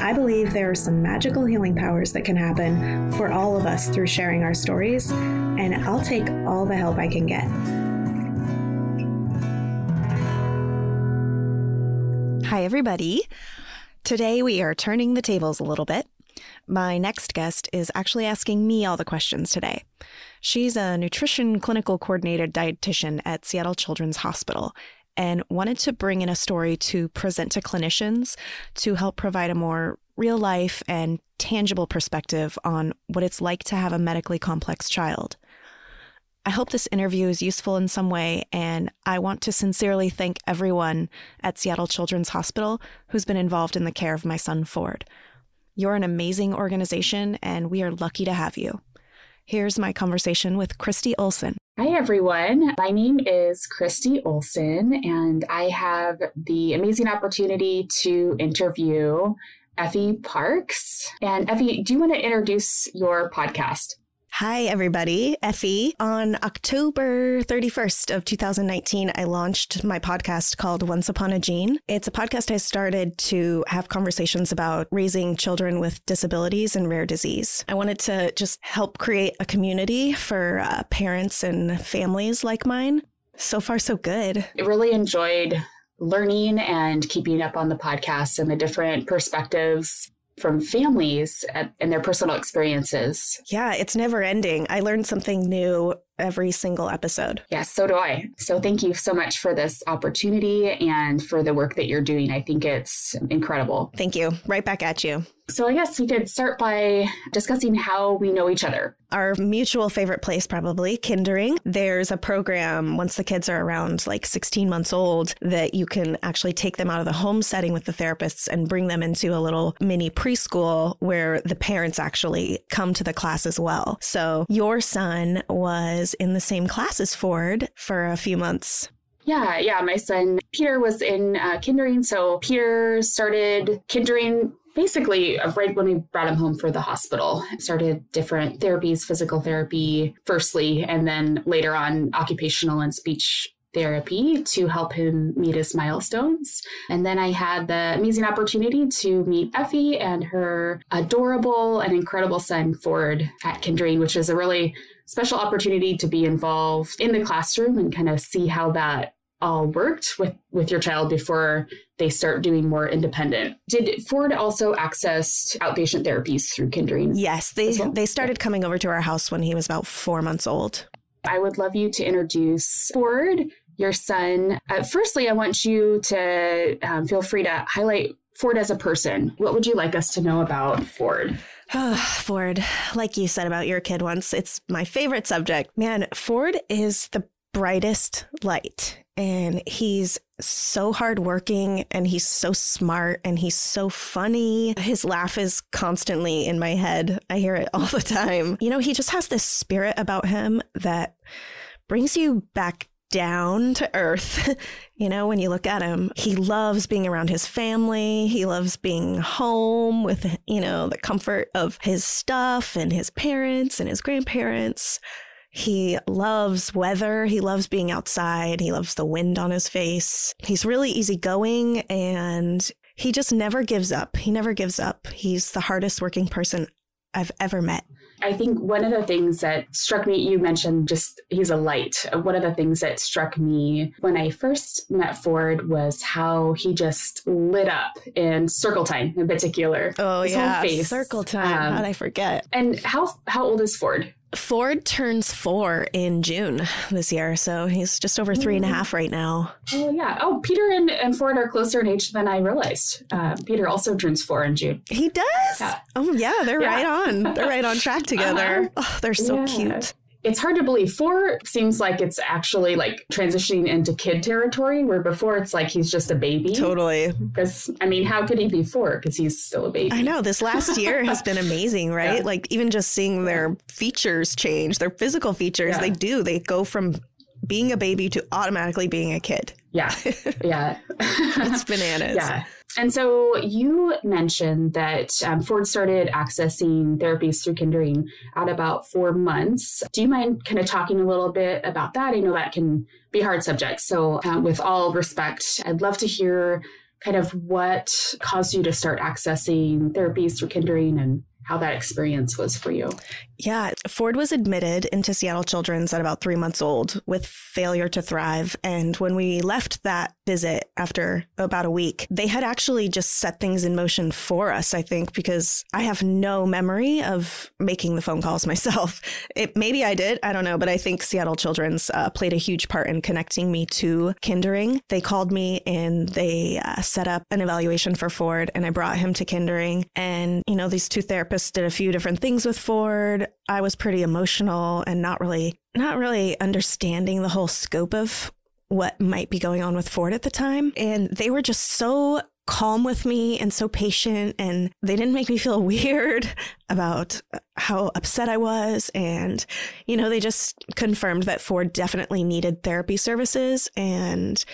I believe there are some magical healing powers that can happen for all of us through sharing our stories, and I'll take all the help I can get. Hi, everybody. Today we are turning the tables a little bit. My next guest is actually asking me all the questions today. She's a nutrition clinical coordinated dietitian at Seattle Children's Hospital and wanted to bring in a story to present to clinicians to help provide a more real life and tangible perspective on what it's like to have a medically complex child. I hope this interview is useful in some way, and I want to sincerely thank everyone at Seattle Children's Hospital who's been involved in the care of my son Ford. You're an amazing organization, and we are lucky to have you. Here's my conversation with Christy Olson. Hi, everyone. My name is Christy Olson, and I have the amazing opportunity to interview Effie Parks. And Effie, do you want to introduce your podcast? Hi, everybody. Effie. On October 31st of 2019, I launched my podcast called Once Upon a Gene. It's a podcast I started to have conversations about raising children with disabilities and rare disease. I wanted to just help create a community for uh, parents and families like mine. So far, so good. I really enjoyed learning and keeping up on the podcast and the different perspectives from families and their personal experiences. Yeah, it's never ending. I learned something new every single episode. Yes, so do I. So thank you so much for this opportunity and for the work that you're doing. I think it's incredible. Thank you. Right back at you. So I guess we could start by discussing how we know each other. Our mutual favorite place, probably Kindering. There's a program once the kids are around like 16 months old that you can actually take them out of the home setting with the therapists and bring them into a little mini preschool where the parents actually come to the class as well. So your son was in the same class as Ford for a few months. Yeah, yeah. My son Peter was in uh, kindering. So Peter started kindering basically right when we brought him home for the hospital started different therapies physical therapy firstly and then later on occupational and speech therapy to help him meet his milestones. And then I had the amazing opportunity to meet Effie and her adorable and incredible son, Ford, at Kindering, which is a really special opportunity to be involved in the classroom and kind of see how that all worked with with your child before they start doing more independent. Did Ford also access outpatient therapies through Kindering? Yes, they well? they started coming over to our house when he was about four months old. I would love you to introduce Ford, your son. Uh, firstly, I want you to um, feel free to highlight Ford as a person. What would you like us to know about Ford? Oh, Ford, like you said about your kid once, it's my favorite subject. Man, Ford is the brightest light and he's so hardworking and he's so smart and he's so funny. His laugh is constantly in my head. I hear it all the time. You know, he just has this spirit about him that brings you back down to earth. you know, when you look at him, he loves being around his family. He loves being home with, you know, the comfort of his stuff and his parents and his grandparents. He loves weather. He loves being outside. He loves the wind on his face. He's really easygoing and he just never gives up. He never gives up. He's the hardest working person I've ever met. I think one of the things that struck me, you mentioned just he's a light. One of the things that struck me when I first met Ford was how he just lit up in circle time in particular. Oh, His yeah. Circle time. Um, How'd I forget? And how, how old is Ford? Ford turns four in June this year, so he's just over three and a mm. half right now. Oh yeah. Oh, Peter and, and Ford are closer in age than I realized. Uh, Peter also turns four in June. He does. Yeah. Oh yeah, they're yeah. right on. They're right on track together. Uh-huh. Oh, they're so yeah. cute. It's hard to believe. Four seems like it's actually like transitioning into kid territory, where before it's like he's just a baby. Totally. Because I mean, how could he be four? Because he's still a baby. I know this last year has been amazing, right? Yeah. Like even just seeing their features change, their physical features, yeah. they do. They go from being a baby to automatically being a kid. Yeah. Yeah. it's bananas. Yeah. And so you mentioned that um, Ford started accessing therapies through Kindering at about four months. Do you mind kind of talking a little bit about that? I know that can be hard subject. So, uh, with all respect, I'd love to hear kind of what caused you to start accessing therapies through Kindering and how that experience was for you. Yeah, Ford was admitted into Seattle Children's at about three months old with failure to thrive. And when we left that visit after about a week, they had actually just set things in motion for us, I think, because I have no memory of making the phone calls myself. It, maybe I did, I don't know, but I think Seattle Children's uh, played a huge part in connecting me to Kindering. They called me and they uh, set up an evaluation for Ford, and I brought him to Kindering. And, you know, these two therapists did a few different things with Ford. I was pretty emotional and not really not really understanding the whole scope of what might be going on with Ford at the time. And they were just so calm with me and so patient and they didn't make me feel weird about how upset I was and you know they just confirmed that Ford definitely needed therapy services and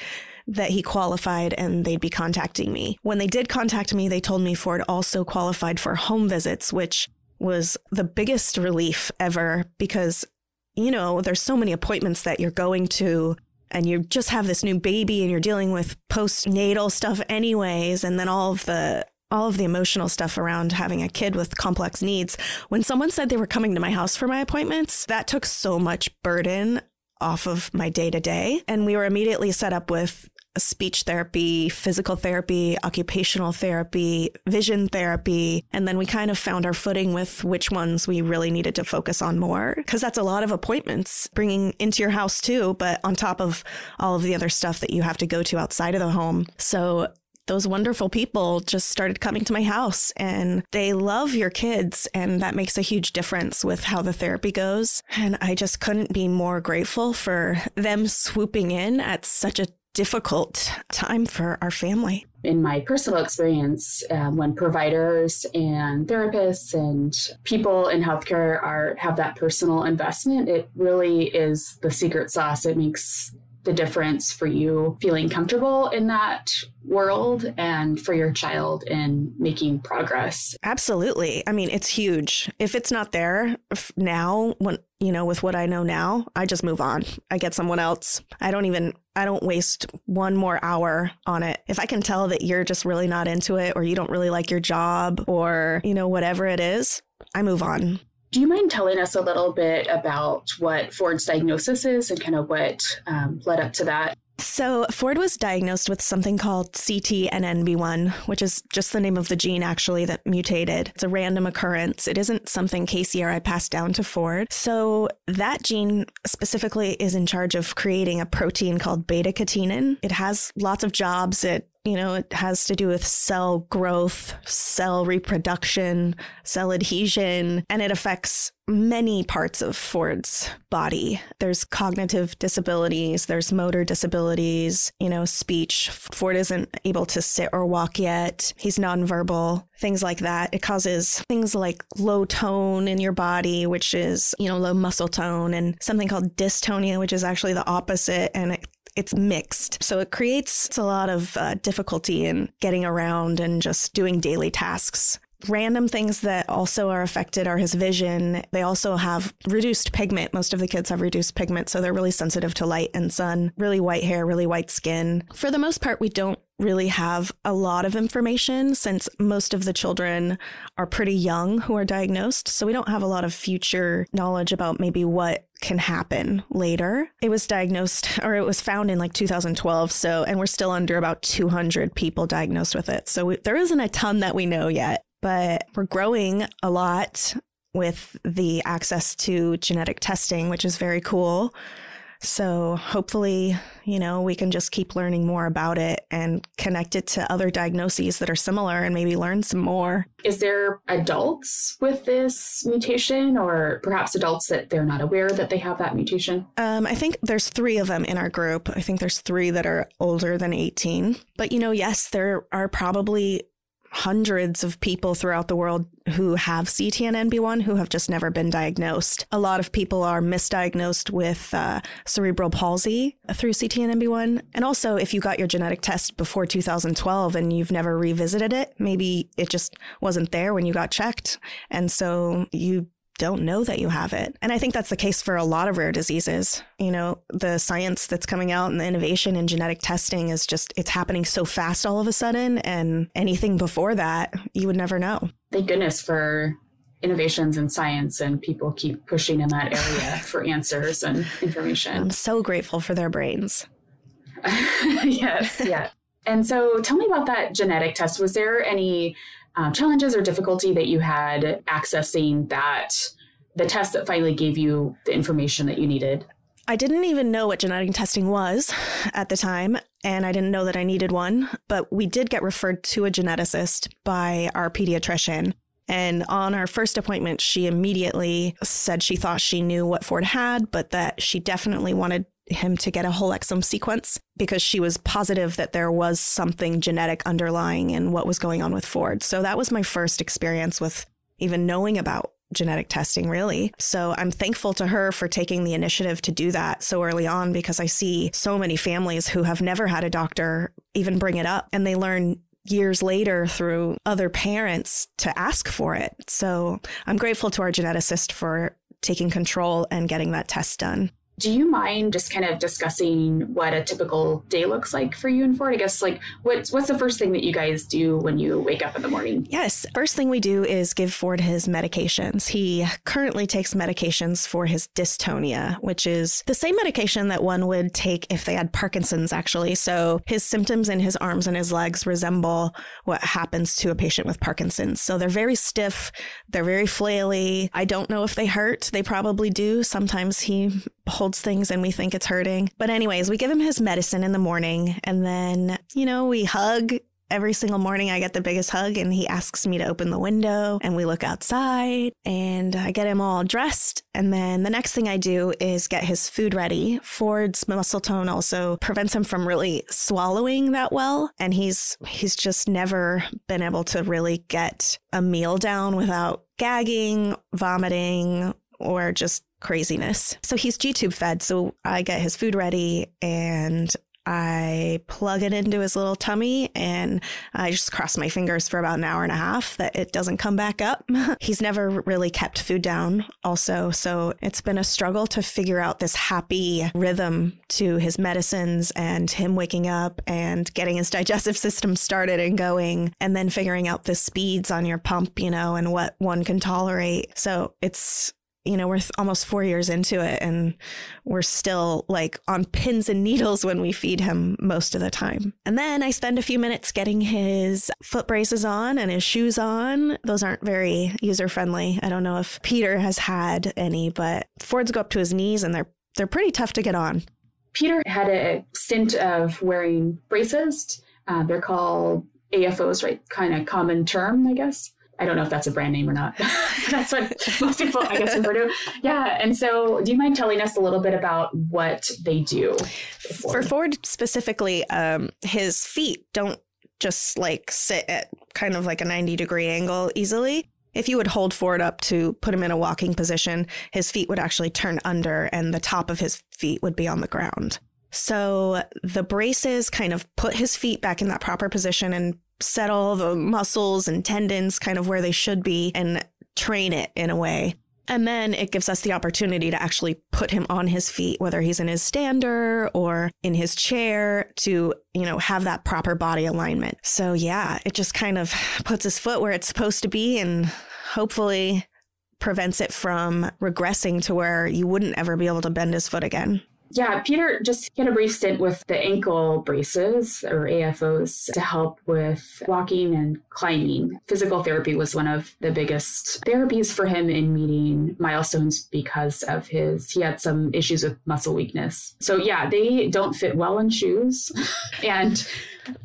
that he qualified and they'd be contacting me. When they did contact me, they told me Ford also qualified for home visits, which was the biggest relief ever because, you know, there's so many appointments that you're going to and you just have this new baby and you're dealing with postnatal stuff anyways. And then all of the all of the emotional stuff around having a kid with complex needs. When someone said they were coming to my house for my appointments that took so much burden off of my day to day and we were immediately set up with speech therapy, physical therapy, occupational therapy, vision therapy. And then we kind of found our footing with which ones we really needed to focus on more because that's a lot of appointments bringing into your house too, but on top of all of the other stuff that you have to go to outside of the home. So those wonderful people just started coming to my house and they love your kids and that makes a huge difference with how the therapy goes and i just couldn't be more grateful for them swooping in at such a difficult time for our family. In my personal experience, um, when providers and therapists and people in healthcare are have that personal investment, it really is the secret sauce. It makes the difference for you feeling comfortable in that world and for your child in making progress. Absolutely. I mean, it's huge. If it's not there now, when you know, with what I know now, I just move on. I get someone else. I don't even I don't waste one more hour on it. If I can tell that you're just really not into it or you don't really like your job or, you know, whatever it is, I move on. Do you mind telling us a little bit about what Ford's diagnosis is and kind of what um, led up to that? So, Ford was diagnosed with something called CTNNB1, which is just the name of the gene actually that mutated. It's a random occurrence. It isn't something Casey I passed down to Ford. So, that gene specifically is in charge of creating a protein called beta catenin. It has lots of jobs. It you know, it has to do with cell growth, cell reproduction, cell adhesion, and it affects many parts of Ford's body. There's cognitive disabilities, there's motor disabilities, you know, speech. Ford isn't able to sit or walk yet. He's nonverbal, things like that. It causes things like low tone in your body, which is, you know, low muscle tone, and something called dystonia, which is actually the opposite. And it it's mixed. So it creates a lot of uh, difficulty in getting around and just doing daily tasks. Random things that also are affected are his vision. They also have reduced pigment. Most of the kids have reduced pigment, so they're really sensitive to light and sun, really white hair, really white skin. For the most part, we don't really have a lot of information since most of the children are pretty young who are diagnosed. So we don't have a lot of future knowledge about maybe what can happen later. It was diagnosed or it was found in like 2012. So, and we're still under about 200 people diagnosed with it. So we, there isn't a ton that we know yet, but we're growing a lot with the access to genetic testing, which is very cool. So hopefully, you know, we can just keep learning more about it and connect it to other diagnoses that are similar and maybe learn some more. Is there adults with this mutation or perhaps adults that they're not aware that they have that mutation? Um, I think there's three of them in our group. I think there's three that are older than 18. But, you know, yes, there are probably hundreds of people throughout the world who have CTNNB1 who have just never been diagnosed. A lot of people are misdiagnosed with uh, cerebral palsy through CTNNB1. And also, if you got your genetic test before 2012 and you've never revisited it, maybe it just wasn't there when you got checked. And so you don't know that you have it. And I think that's the case for a lot of rare diseases. You know, the science that's coming out and the innovation in genetic testing is just, it's happening so fast all of a sudden. And anything before that, you would never know. Thank goodness for innovations in science and people keep pushing in that area for answers and information. I'm so grateful for their brains. yes, yeah. And so tell me about that genetic test. Was there any um, challenges or difficulty that you had accessing that the test that finally gave you the information that you needed? I didn't even know what genetic testing was at the time, and I didn't know that I needed one, but we did get referred to a geneticist by our pediatrician. And on our first appointment, she immediately said she thought she knew what Ford had, but that she definitely wanted him to get a whole exome sequence because she was positive that there was something genetic underlying in what was going on with Ford. So that was my first experience with even knowing about genetic testing, really. So I'm thankful to her for taking the initiative to do that so early on because I see so many families who have never had a doctor even bring it up and they learn years later through other parents to ask for it. So I'm grateful to our geneticist for taking control and getting that test done. Do you mind just kind of discussing what a typical day looks like for you and Ford? I guess like what's what's the first thing that you guys do when you wake up in the morning? Yes, first thing we do is give Ford his medications. He currently takes medications for his dystonia, which is the same medication that one would take if they had Parkinson's actually. So his symptoms in his arms and his legs resemble what happens to a patient with Parkinson's. So they're very stiff, they're very flaily. I don't know if they hurt. They probably do. Sometimes he holds things and we think it's hurting. But, anyways, we give him his medicine in the morning and then, you know, we hug. Every single morning, I get the biggest hug, and he asks me to open the window, and we look outside, and I get him all dressed. And then the next thing I do is get his food ready. Ford's muscle tone also prevents him from really swallowing that well, and he's he's just never been able to really get a meal down without gagging, vomiting, or just craziness. So he's G tube fed. So I get his food ready and I plug it into his little tummy and I just cross my fingers for about an hour and a half that it doesn't come back up. He's never really kept food down, also. So it's been a struggle to figure out this happy rhythm to his medicines and him waking up and getting his digestive system started and going, and then figuring out the speeds on your pump, you know, and what one can tolerate. So it's you know, we're almost four years into it and we're still like on pins and needles when we feed him most of the time. And then I spend a few minutes getting his foot braces on and his shoes on. Those aren't very user friendly. I don't know if Peter has had any, but Fords go up to his knees and they're they're pretty tough to get on. Peter had a stint of wearing braces. Uh, they're called AFOs, right? Kind of common term, I guess. I don't know if that's a brand name or not. that's what most people, I guess, refer to. Yeah. And so, do you mind telling us a little bit about what they do? For Ford specifically, um, his feet don't just like sit at kind of like a 90 degree angle easily. If you would hold Ford up to put him in a walking position, his feet would actually turn under and the top of his feet would be on the ground. So the braces kind of put his feet back in that proper position and settle the muscles and tendons kind of where they should be and train it in a way. And then it gives us the opportunity to actually put him on his feet, whether he's in his stander or in his chair to, you know, have that proper body alignment. So yeah, it just kind of puts his foot where it's supposed to be and hopefully prevents it from regressing to where you wouldn't ever be able to bend his foot again. Yeah, Peter just had a brief stint with the ankle braces or AFOs to help with walking and climbing. Physical therapy was one of the biggest therapies for him in meeting milestones because of his, he had some issues with muscle weakness. So, yeah, they don't fit well in shoes. and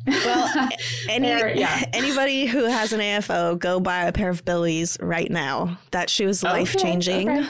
well, any, yeah. anybody who has an AFO, go buy a pair of Billy's right now. That shoe is life changing. Okay.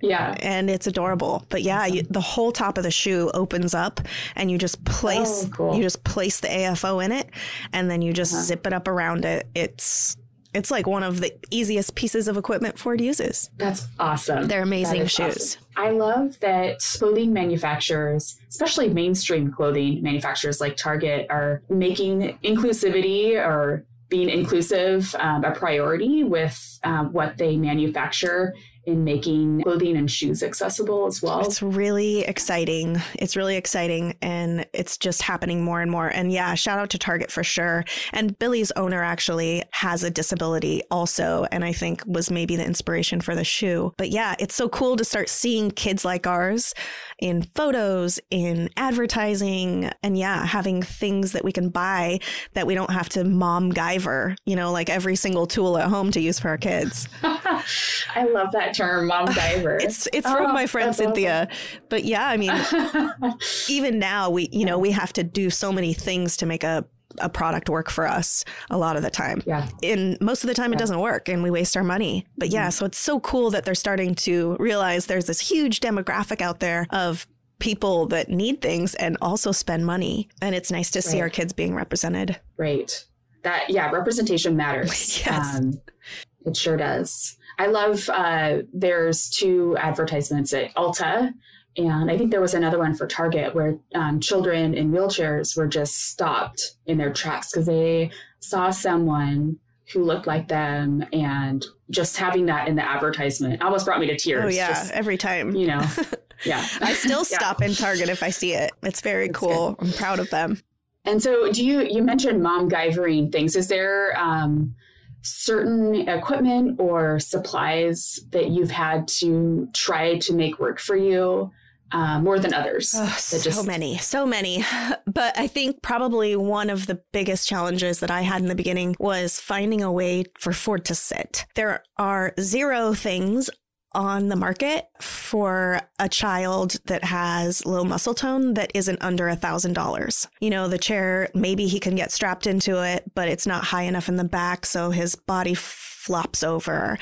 Yeah. And it's adorable. But yeah, awesome. you, the whole top of the shoe opens up and you just place oh, cool. you just place the AFO in it and then you just uh-huh. zip it up around it. It's it's like one of the easiest pieces of equipment Ford uses. That's awesome. They're amazing shoes. Awesome. I love that clothing manufacturers, especially mainstream clothing manufacturers like Target, are making inclusivity or being inclusive um, a priority with um, what they manufacture in making clothing and shoes accessible as well. It's really exciting. It's really exciting and it's just happening more and more. And yeah, shout out to Target for sure. And Billy's owner actually has a disability also and I think was maybe the inspiration for the shoe. But yeah, it's so cool to start seeing kids like ours in photos, in advertising, and yeah, having things that we can buy that we don't have to mom guyver, you know, like every single tool at home to use for our kids. I love that term, mom diver. it's it's oh, from my friend Cynthia. Awesome. But yeah, I mean, even now we you know we have to do so many things to make a a product work for us a lot of the time. Yeah. And most of the time yeah. it doesn't work and we waste our money. But yeah, mm-hmm. so it's so cool that they're starting to realize there's this huge demographic out there of people that need things and also spend money. And it's nice to see our kids being represented. Right. That yeah, representation matters. yes. Um, it sure does. I love uh, there's two advertisements at Ulta, and I think there was another one for Target where um, children in wheelchairs were just stopped in their tracks because they saw someone who looked like them and just having that in the advertisement almost brought me to tears. Oh yeah, just, every time. You know. Yeah. I still stop yeah. in Target if I see it. It's very That's cool. Good. I'm proud of them. And so do you you mentioned mom guyvering things. Is there um certain equipment or supplies that you've had to try to make work for you uh, more than others? Oh, so just... many, so many. But I think probably one of the biggest challenges that I had in the beginning was finding a way for Ford to sit. There are zero things on the market for a child that has low muscle tone that isn't under a thousand dollars. You know, the chair, maybe he can get strapped into it, but it's not high enough in the back. So his body flops over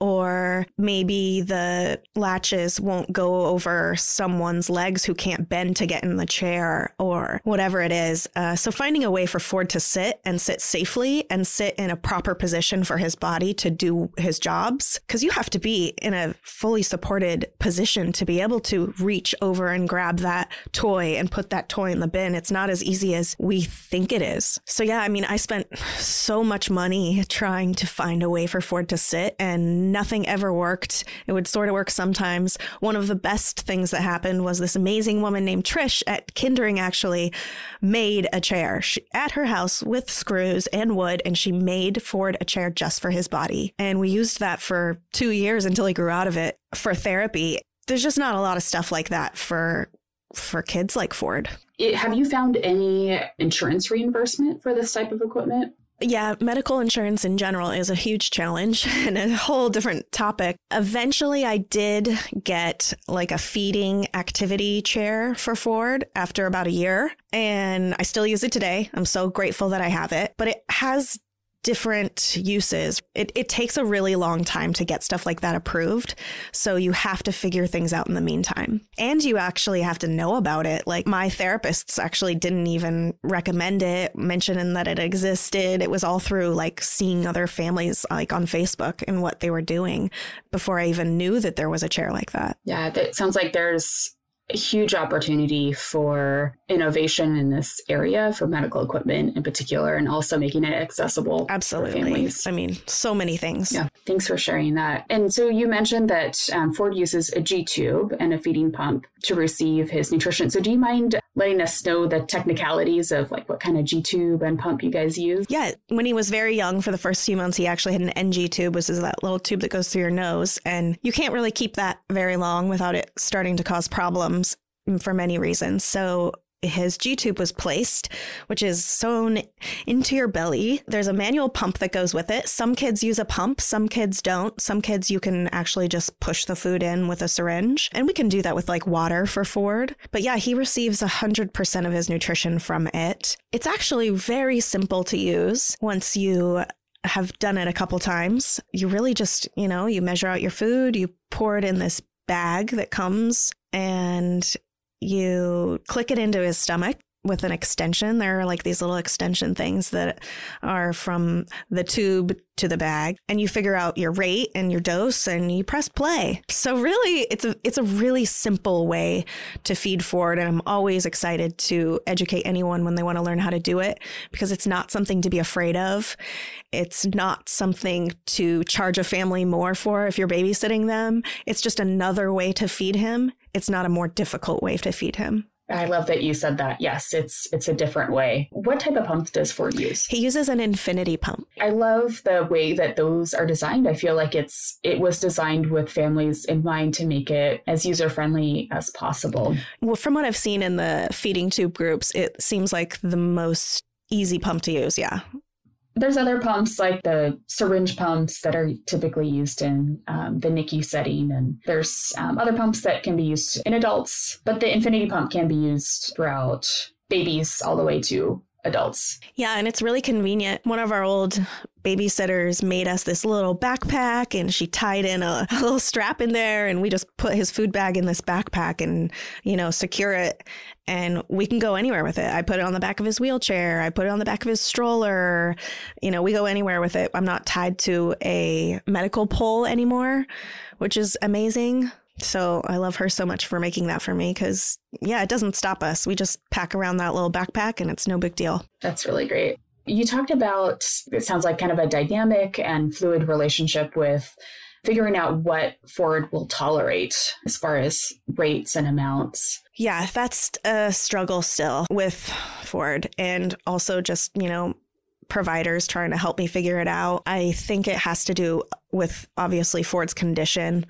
or maybe the latches won't go over someone's legs who can't bend to get in the chair or whatever it is. Uh, so finding a way for Ford to sit and sit safely and sit in a proper position for his body to do his jobs, because you have to be in a fully supported position to be able to reach over and grab that toy and put that toy in the bin. It's not as easy as we think it is. So yeah, I mean, I spent so much money trying to find a way for Ford to sit and nothing ever worked. It would sort of work sometimes. One of the best things that happened was this amazing woman named Trish at Kindering actually made a chair she, at her house with screws and wood, and she made Ford a chair just for his body. And we used that for two years until he grew out of it for therapy. There's just not a lot of stuff like that for for kids like Ford. It, have you found any insurance reimbursement for this type of equipment? Yeah, medical insurance in general is a huge challenge and a whole different topic. Eventually, I did get like a feeding activity chair for Ford after about a year, and I still use it today. I'm so grateful that I have it, but it has different uses. It, it takes a really long time to get stuff like that approved. So you have to figure things out in the meantime. And you actually have to know about it. Like my therapists actually didn't even recommend it, mentioning that it existed. It was all through like seeing other families like on Facebook and what they were doing before I even knew that there was a chair like that. Yeah, it sounds like there's a huge opportunity for innovation in this area for medical equipment in particular and also making it accessible absolutely. for families. i mean so many things. Yeah thanks for sharing that. And so you mentioned that um, ford uses a g tube and a feeding pump to receive his nutrition. So do you mind letting us know the technicalities of like what kind of g tube and pump you guys use? Yeah when he was very young for the first few months he actually had an ng tube which is that little tube that goes through your nose and you can't really keep that very long without it starting to cause problems for many reasons. So his G tube was placed, which is sewn into your belly. There's a manual pump that goes with it. Some kids use a pump, some kids don't. Some kids you can actually just push the food in with a syringe. And we can do that with like water for Ford. But yeah, he receives 100% of his nutrition from it. It's actually very simple to use once you have done it a couple times. You really just, you know, you measure out your food, you pour it in this bag that comes and you click it into his stomach with an extension. There are like these little extension things that are from the tube to the bag and you figure out your rate and your dose and you press play. So really it's a it's a really simple way to feed Ford and I'm always excited to educate anyone when they want to learn how to do it because it's not something to be afraid of. It's not something to charge a family more for if you're babysitting them. It's just another way to feed him. It's not a more difficult way to feed him. I love that you said that. Yes, it's it's a different way. What type of pump does Ford use? He uses an infinity pump. I love the way that those are designed. I feel like it's it was designed with families in mind to make it as user friendly as possible. Well, from what I've seen in the feeding tube groups, it seems like the most easy pump to use. Yeah. There's other pumps like the syringe pumps that are typically used in um, the NICU setting, and there's um, other pumps that can be used in adults, but the infinity pump can be used throughout babies all the way to adults. Yeah, and it's really convenient. One of our old babysitters made us this little backpack and she tied in a, a, little strap in there and we just put his food bag in this backpack and, you know, secure it and we can go anywhere with it. I put it on the back of his wheelchair. I put it on the back of his stroller. You know, we go anywhere with it. I'm not tied to a medical pole anymore, which is amazing. So I love her so much for making that for me because, yeah, it doesn't stop us. We just pack around that little backpack and it's no big deal. That's really great. You talked about it sounds like kind of a dynamic and fluid relationship with figuring out what Ford will tolerate as far as rates and amounts. Yeah, that's a struggle still with Ford and also just, you know, providers trying to help me figure it out. I think it has to do with obviously Ford's condition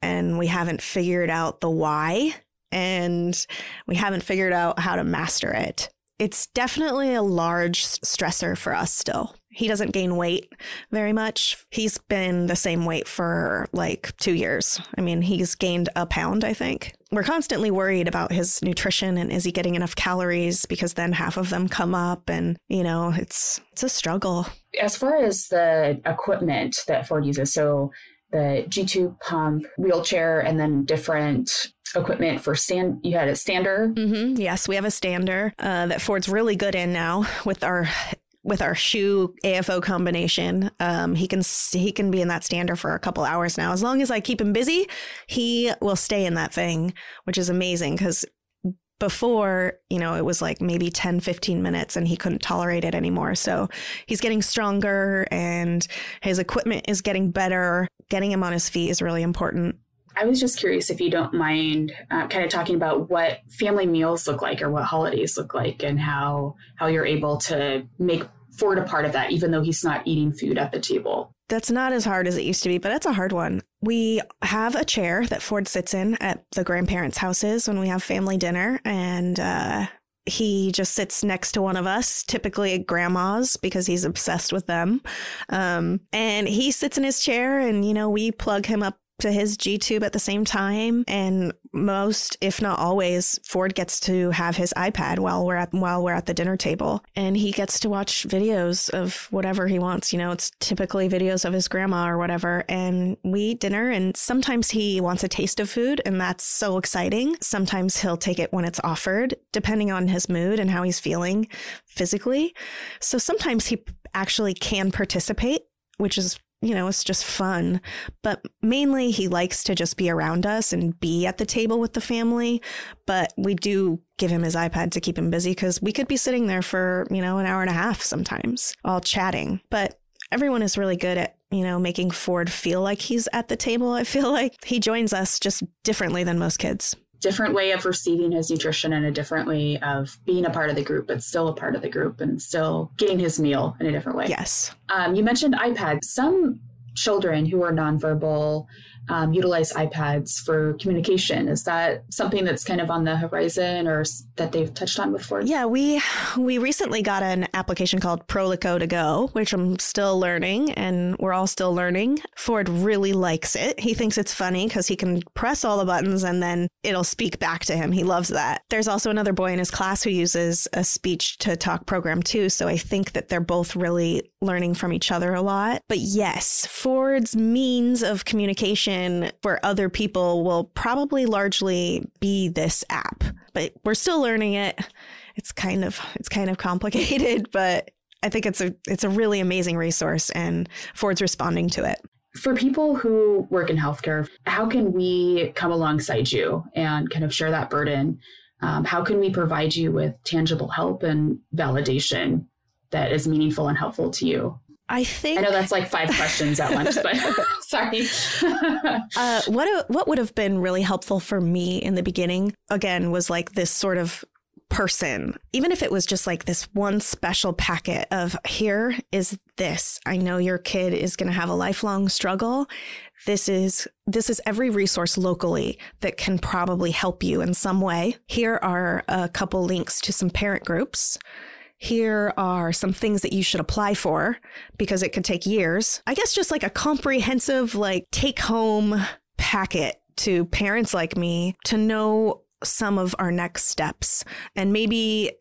and we haven't figured out the why and we haven't figured out how to master it. It's definitely a large stressor for us still. He doesn't gain weight very much. He's been the same weight for like two years. I mean, he's gained a pound, I think. We're constantly worried about his nutrition and is he getting enough calories because then half of them come up and, you know, it's it's a struggle. As far as the equipment that Ford uses, so the G tube pump, wheelchair, and then different equipment for stand. You had a stander. Mm-hmm. Yes, we have a stander uh, that Ford's really good in now with our with our shoe AFO combination. Um, he can he can be in that stander for a couple hours now. As long as I keep him busy, he will stay in that thing, which is amazing because before, you know, it was like maybe 10, 15 minutes and he couldn't tolerate it anymore. So he's getting stronger and his equipment is getting better. Getting him on his feet is really important. I was just curious if you don't mind uh, kind of talking about what family meals look like or what holidays look like and how how you're able to make Ford a part of that, even though he's not eating food at the table. That's not as hard as it used to be, but it's a hard one. We have a chair that Ford sits in at the grandparents' houses when we have family dinner, and uh, he just sits next to one of us, typically at grandma's, because he's obsessed with them. Um, and he sits in his chair, and you know we plug him up to his G tube at the same time. And most, if not always, Ford gets to have his iPad while we're at while we're at the dinner table, and he gets to watch videos of whatever he wants. You know, it's typically videos of his grandma or whatever. And we eat dinner, and sometimes he wants a taste of food, and that's so exciting. Sometimes he'll take it when it's offered, depending on his mood and how he's feeling physically. So sometimes he actually can participate which is you know, it's just fun. But mainly he likes to just be around us and be at the table with the family. But we do give him his iPad to keep him busy because we could be sitting there for, you know, an hour and a half sometimes, all chatting. But everyone is really good at, you know, making Ford feel like he's at the table. I feel like he joins us just differently than most kids different way of receiving his nutrition and a different way of being a part of the group, but still a part of the group and still getting his meal in a different way. Yes. Um, you mentioned iPad. Some children who are nonverbal um, utilize iPads for communication. Is that something that's kind of on the horizon or that they've touched on before? Yeah, we we recently got an application called Proloquo2Go, which I'm still learning, and we're all still learning. Ford really likes it. He thinks it's funny because he can press all the buttons and then it'll speak back to him. He loves that. There's also another boy in his class who uses a speech to talk program too, so I think that they're both really learning from each other a lot. But yes, Ford's means of communication for other people will probably largely be this app. But we're still learning it. It's kind of it's kind of complicated, but I think it's a it's a really amazing resource and Ford's responding to it. For people who work in healthcare, how can we come alongside you and kind of share that burden? Um, how can we provide you with tangible help and validation that is meaningful and helpful to you? I think I know that's like five questions at once, but sorry. uh, what what would have been really helpful for me in the beginning again was like this sort of person, even if it was just like this one special packet of here is this. I know your kid is going to have a lifelong struggle. This is this is every resource locally that can probably help you in some way. Here are a couple links to some parent groups. Here are some things that you should apply for because it could take years. I guess just like a comprehensive like take home packet to parents like me to know some of our next steps and maybe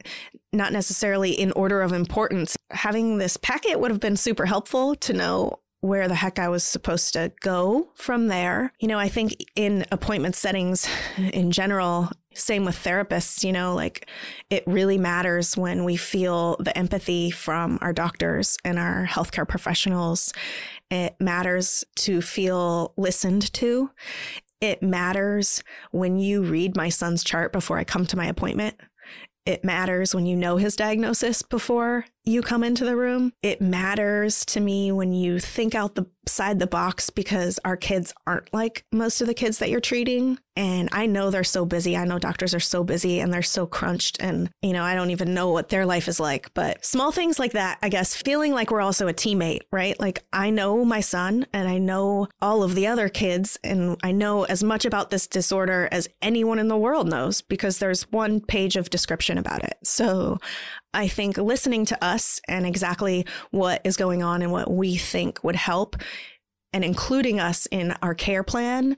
not necessarily in order of importance. Having this packet would have been super helpful to know where the heck I was supposed to go from there. You know, I think in appointment settings in general, same with therapists, you know, like it really matters when we feel the empathy from our doctors and our healthcare professionals. It matters to feel listened to. It matters when you read my son's chart before I come to my appointment. It matters when you know his diagnosis before you come into the room. It matters to me when you think out the side the box because our kids aren't like most of the kids that you're treating. And I know they're so busy. I know doctors are so busy and they're so crunched. And, you know, I don't even know what their life is like. But small things like that, I guess, feeling like we're also a teammate, right? Like I know my son and I know all of the other kids. And I know as much about this disorder as anyone in the world knows because there's one page of description about it. So I think listening to us and exactly what is going on and what we think would help and including us in our care plan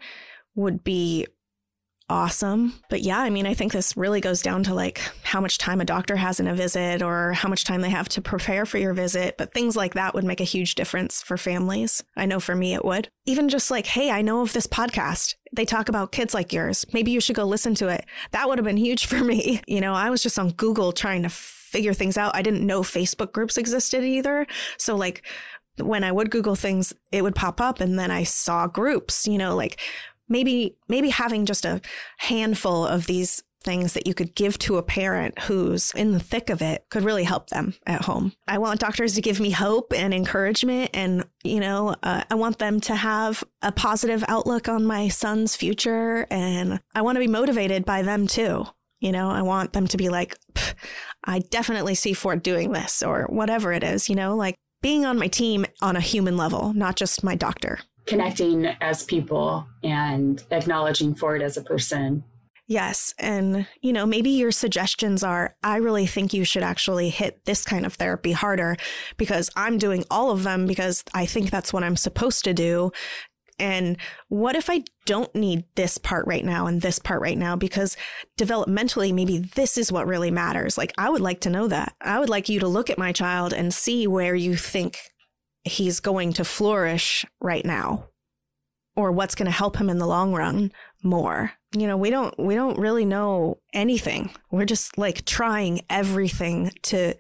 would be awesome. But yeah, I mean, I think this really goes down to like how much time a doctor has in a visit or how much time they have to prepare for your visit. But things like that would make a huge difference for families. I know for me it would. Even just like, hey, I know of this podcast. They talk about kids like yours. Maybe you should go listen to it. That would have been huge for me. You know, I was just on Google trying to figure things out. I didn't know Facebook groups existed either. So like when I would Google things, it would pop up and then I saw groups, you know, like maybe maybe having just a handful of these things that you could give to a parent who's in the thick of it could really help them at home. I want doctors to give me hope and encouragement and you know, uh, I want them to have a positive outlook on my son's future and I want to be motivated by them too. You know, I want them to be like, I definitely see Ford doing this or whatever it is, you know, like being on my team on a human level, not just my doctor. Connecting as people and acknowledging Ford as a person. Yes. And, you know, maybe your suggestions are I really think you should actually hit this kind of therapy harder because I'm doing all of them because I think that's what I'm supposed to do. And what if I don't need this part right now and this part right now? Because developmentally, maybe this is what really matters. Like, I would like to know that. I would like you to look at my child and see where you think he's going to flourish right now or what's going to help him in the long run more. You know, we don't we don't really know anything. We're just like trying everything to,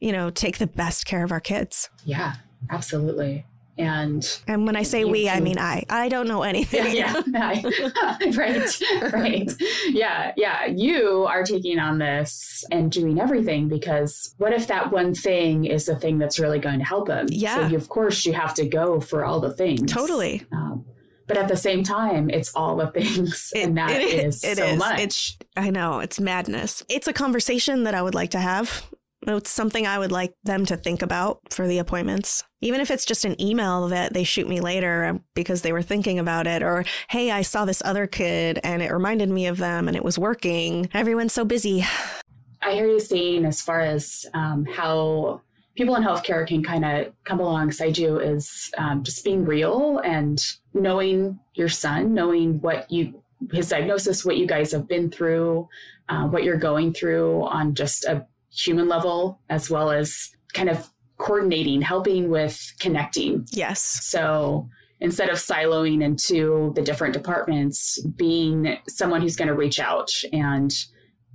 you know, take the best care of our kids. Yeah, absolutely and and when i say we i mean i. I don't know anything. Yeah, yeah right right. Yeah yeah you are taking on this and doing everything because what if that one thing is the thing that's really going to help him yeah. so you, of course you have to go for all the things. Totally. Um, but at the same time it's all the things it, and that it is, is it so is. much. It's i know it's madness. It's a conversation that i would like to have It's something I would like them to think about for the appointments. Even if it's just an email that they shoot me later because they were thinking about it, or hey, I saw this other kid and it reminded me of them and it was working. Everyone's so busy. I hear you saying as far as um, how people in healthcare can kind of come alongside you is um, just being real and knowing your son, knowing what you his diagnosis, what you guys have been through, uh, what you're going through on just a human level, as well as kind of coordinating, helping with connecting. Yes. So instead of siloing into the different departments, being someone who's going to reach out and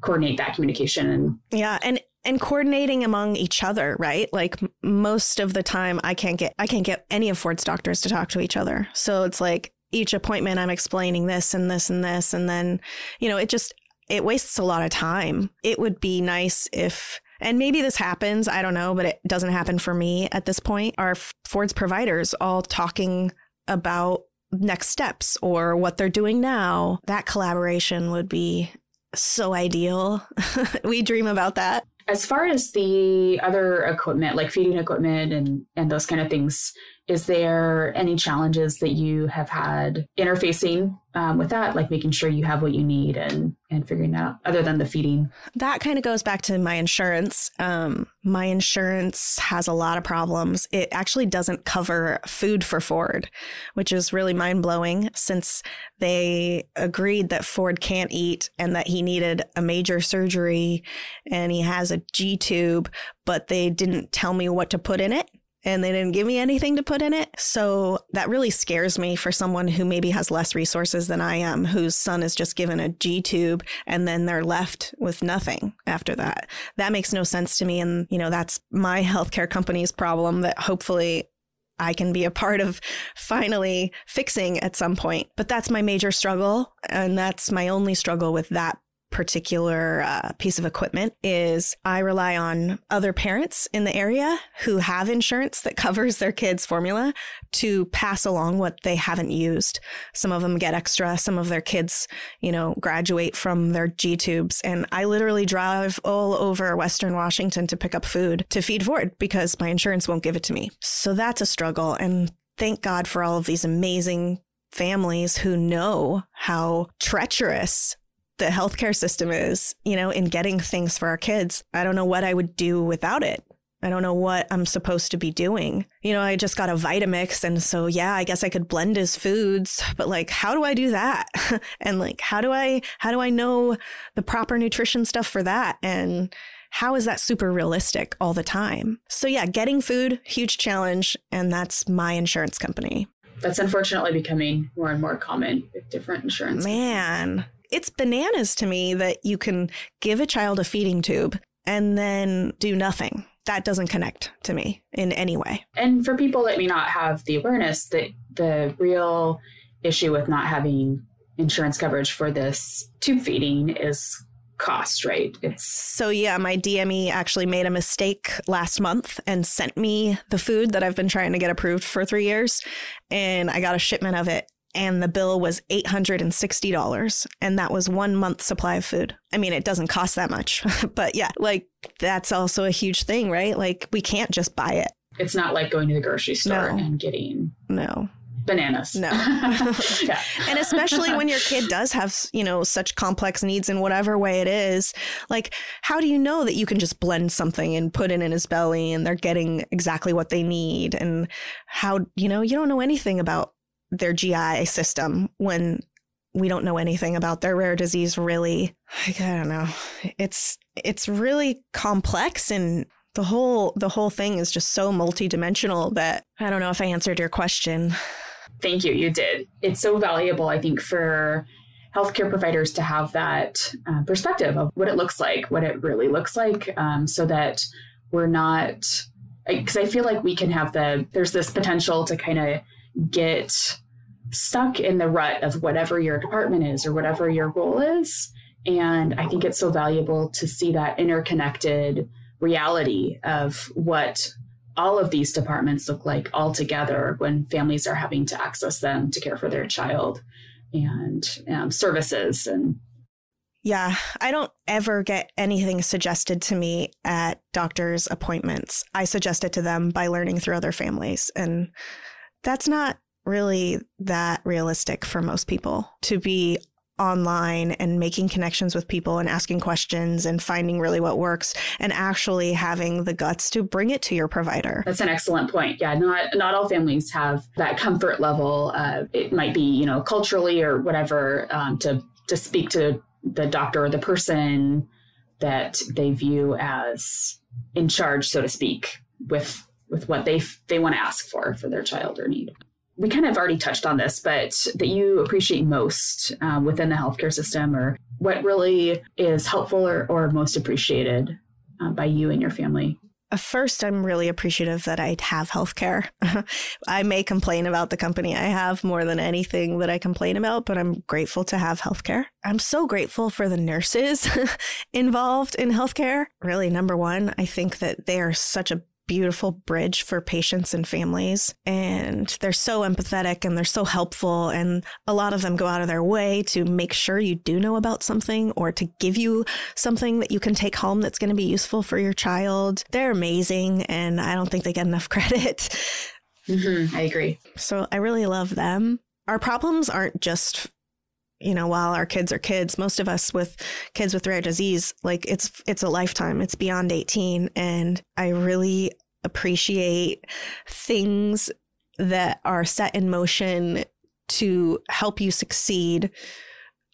coordinate that communication and yeah and and coordinating among each other right like most of the time i can't get i can't get any of ford's doctors to talk to each other so it's like each appointment i'm explaining this and this and this and then you know it just it wastes a lot of time it would be nice if and maybe this happens i don't know but it doesn't happen for me at this point are ford's providers all talking about next steps or what they're doing now that collaboration would be so ideal. we dream about that. As far as the other equipment, like feeding equipment and, and those kind of things, is there any challenges that you have had interfacing um, with that, like making sure you have what you need and and figuring that out, other than the feeding? That kind of goes back to my insurance. Um, my insurance has a lot of problems. It actually doesn't cover food for Ford, which is really mind blowing since they agreed that Ford can't eat and that he needed a major surgery and he has a G tube, but they didn't tell me what to put in it and they didn't give me anything to put in it. So that really scares me for someone who maybe has less resources than I am, whose son is just given a G tube and then they're left with nothing after that. That makes no sense to me. And, you know, that's my healthcare company's problem that hopefully I can be a part of finally fixing at some point. But that's my major struggle. And that's my only struggle with that particular uh, piece of equipment is I rely on other parents in the area who have insurance that covers their kids' formula to pass along what they haven't used. Some of them get extra, some of their kids, you know, graduate from their G tubes. And I literally drive all over Western Washington to pick up food to feed Ford because my insurance won't give it to me. So that's a struggle. And thank God for all of these amazing families who know how treacherous the healthcare system is, you know, in getting things for our kids. I don't know what I would do without it. I don't know what I'm supposed to be doing. You know, I just got a Vitamix. And so, yeah, I guess I could blend his foods, but like, how do I do that? and like, how do I, how do I know the proper nutrition stuff for that? And how is that super realistic all the time? So, yeah, getting food, huge challenge. And that's my insurance company. That's unfortunately becoming more and more common with different insurance. Man, it's bananas to me that you can give a child a feeding tube and then do nothing. That doesn't connect to me in any way. And for people that may not have the awareness that the real issue with not having insurance coverage for this tube feeding is cost, right? It's so yeah, my DME actually made a mistake last month and sent me the food that I've been trying to get approved for 3 years and I got a shipment of it and the bill was $860 and that was one month supply of food. I mean it doesn't cost that much but yeah like that's also a huge thing right? Like we can't just buy it. It's not like going to the grocery store no. and getting no. bananas. No. Yeah. and especially when your kid does have you know such complex needs in whatever way it is like how do you know that you can just blend something and put it in his belly and they're getting exactly what they need? And how you know you don't know anything about their GI system when we don't know anything about their rare disease really I don't know it's it's really complex and the whole the whole thing is just so multidimensional that I don't know if I answered your question. Thank you. You did. It's so valuable, I think, for healthcare providers to have that uh, perspective of what it looks like, what it really looks like, um, so that we're not. Because I feel like we can have the there's this potential to kind of get stuck in the rut of whatever your department is or whatever your role is. And I think it's so valuable to see that interconnected reality of what all of these departments look like all together when families are having to access them to care for their child and um, services and Yeah, I don't ever get anything suggested to me at doctor's appointments. I suggest it to them by learning through other families. And that's not really that realistic for most people to be online and making connections with people and asking questions and finding really what works and actually having the guts to bring it to your provider. That's an excellent point. Yeah, not not all families have that comfort level. Uh, it might be you know culturally or whatever um, to to speak to the doctor or the person that they view as in charge, so to speak, with with what they they want to ask for for their child or need we kind of already touched on this, but that you appreciate most um, within the healthcare system, or what really is helpful or, or most appreciated uh, by you and your family? Uh, first, I'm really appreciative that I have healthcare. I may complain about the company I have more than anything that I complain about, but I'm grateful to have healthcare. I'm so grateful for the nurses involved in healthcare. Really, number one, I think that they are such a beautiful bridge for patients and families. And they're so empathetic and they're so helpful. And a lot of them go out of their way to make sure you do know about something or to give you something that you can take home that's going to be useful for your child. They're amazing. And I don't think they get enough credit. Mm-hmm, I agree. So I really love them. Our problems aren't just you know while our kids are kids most of us with kids with rare disease like it's it's a lifetime. It's beyond 18 and i really appreciate things that are set in motion to help you succeed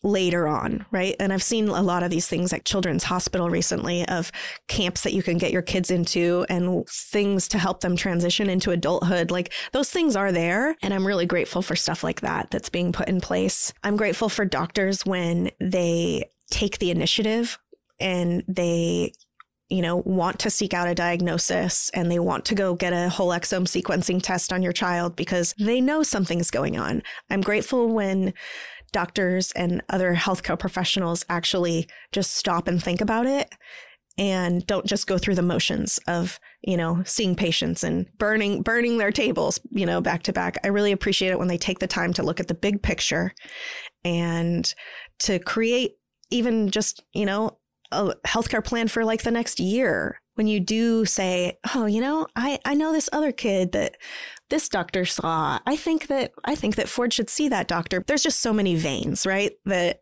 later on, right? And I've seen a lot of these things at Children's Hospital recently of camps that you can get your kids into and things to help them transition into adulthood. Like those things are there. And I'm really grateful for stuff like that that's being put in place. I'm grateful for doctors when they take the initiative and they you know, want to seek out a diagnosis and they want to go get a whole exome sequencing test on your child because they know something's going on. I'm grateful when doctors and other healthcare professionals actually just stop and think about it and don't just go through the motions of you know seeing patients and burning burning their tables you know back to back. I really appreciate it when they take the time to look at the big picture and to create even just you know a healthcare plan for like the next year. When you do say oh you know i i know this other kid that this doctor saw. I think that I think that Ford should see that doctor. There's just so many veins, right? That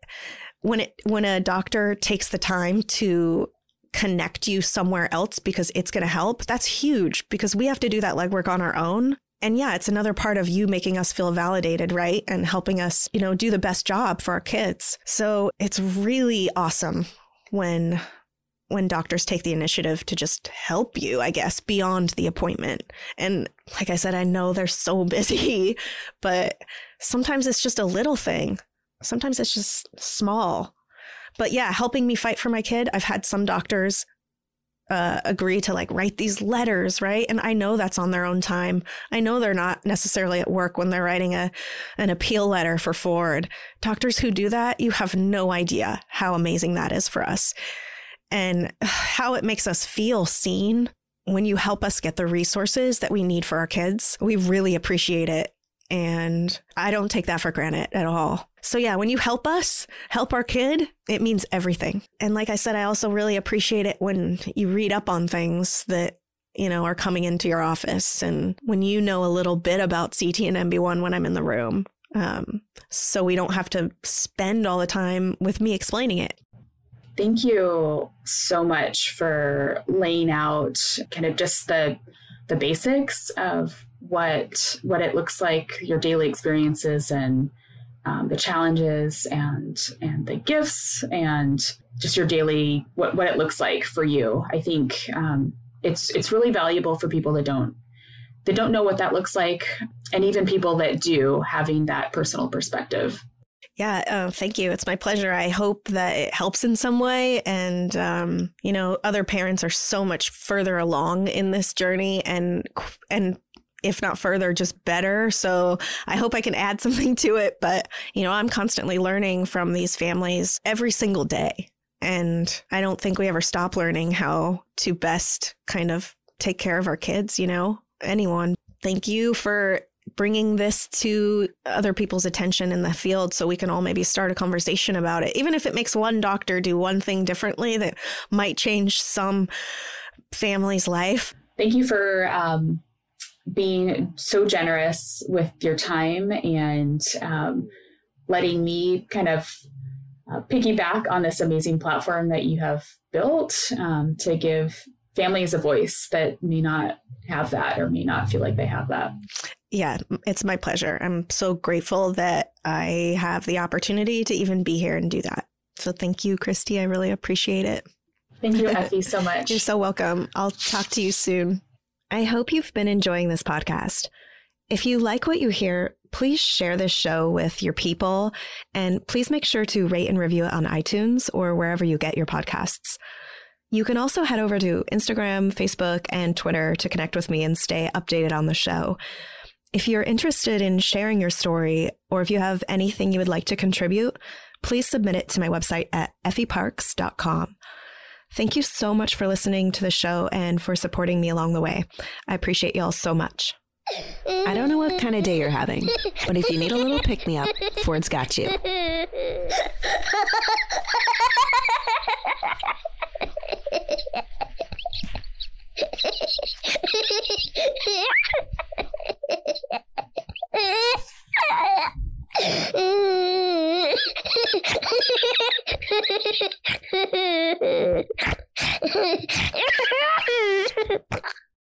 when it when a doctor takes the time to connect you somewhere else because it's going to help, that's huge because we have to do that legwork on our own. And yeah, it's another part of you making us feel validated, right? And helping us, you know, do the best job for our kids. So it's really awesome when when doctors take the initiative to just help you, I guess, beyond the appointment. And like I said, I know they're so busy, but sometimes it's just a little thing. Sometimes it's just small. But yeah, helping me fight for my kid, I've had some doctors uh, agree to like write these letters, right? And I know that's on their own time. I know they're not necessarily at work when they're writing a an appeal letter for Ford. Doctors who do that, you have no idea how amazing that is for us and how it makes us feel seen when you help us get the resources that we need for our kids. We really appreciate it. And I don't take that for granted at all. So, yeah, when you help us help our kid, it means everything. And like I said, I also really appreciate it when you read up on things that you know, are coming into your office and when you know a little bit about CTNNB1 when I'm in the room. Um, so we don't have to spend all the time with me explaining it. Thank you so much for laying out kind of just the the basics of what what it looks like, your daily experiences and um, the challenges and and the gifts and just your daily what what it looks like for you. I think um, it's it's really valuable for people that don't that don't know what that looks like, and even people that do having that personal perspective. Yeah, uh, thank you. It's my pleasure. I hope that it helps in some way. And, um, you know, other parents are so much further along in this journey and, and, if not further, just better. So I hope I can add something to it. But, you know, I'm constantly learning from these families every single day. And I don't think we ever stop learning how to best kind of take care of our kids, you know, anyone. Thank you for bringing this to other people's attention in the field so we can all maybe start a conversation about it. Even if it makes one doctor do one thing differently that might change some family's life. Thank you for um, being so generous with your time and um, letting me kind of uh, piggyback on this amazing platform that you have built um, to give families a voice that may not have that or may not feel like they have that. Yeah, it's my pleasure. I'm so grateful that I have the opportunity to even be here and do that. So thank you, Christy. I really appreciate it. Thank you, Effie, so much. You're so welcome. I'll talk to you soon. I hope you've been enjoying this podcast. If you like what you hear, please share this show with your people and please make sure to rate and review it on iTunes or wherever you get your podcasts. You can also head over to Instagram, Facebook, and Twitter to connect with me and stay updated on the show. If you're interested in sharing your story, or if you have anything you would like to contribute, please submit it to my website at effieparks.com. Thank you so much for listening to the show and for supporting me along the way. I appreciate y'all so much. I don't know what kind of day you're having, but if you need a little pick me up, Ford's got you. Ha ha ha ha!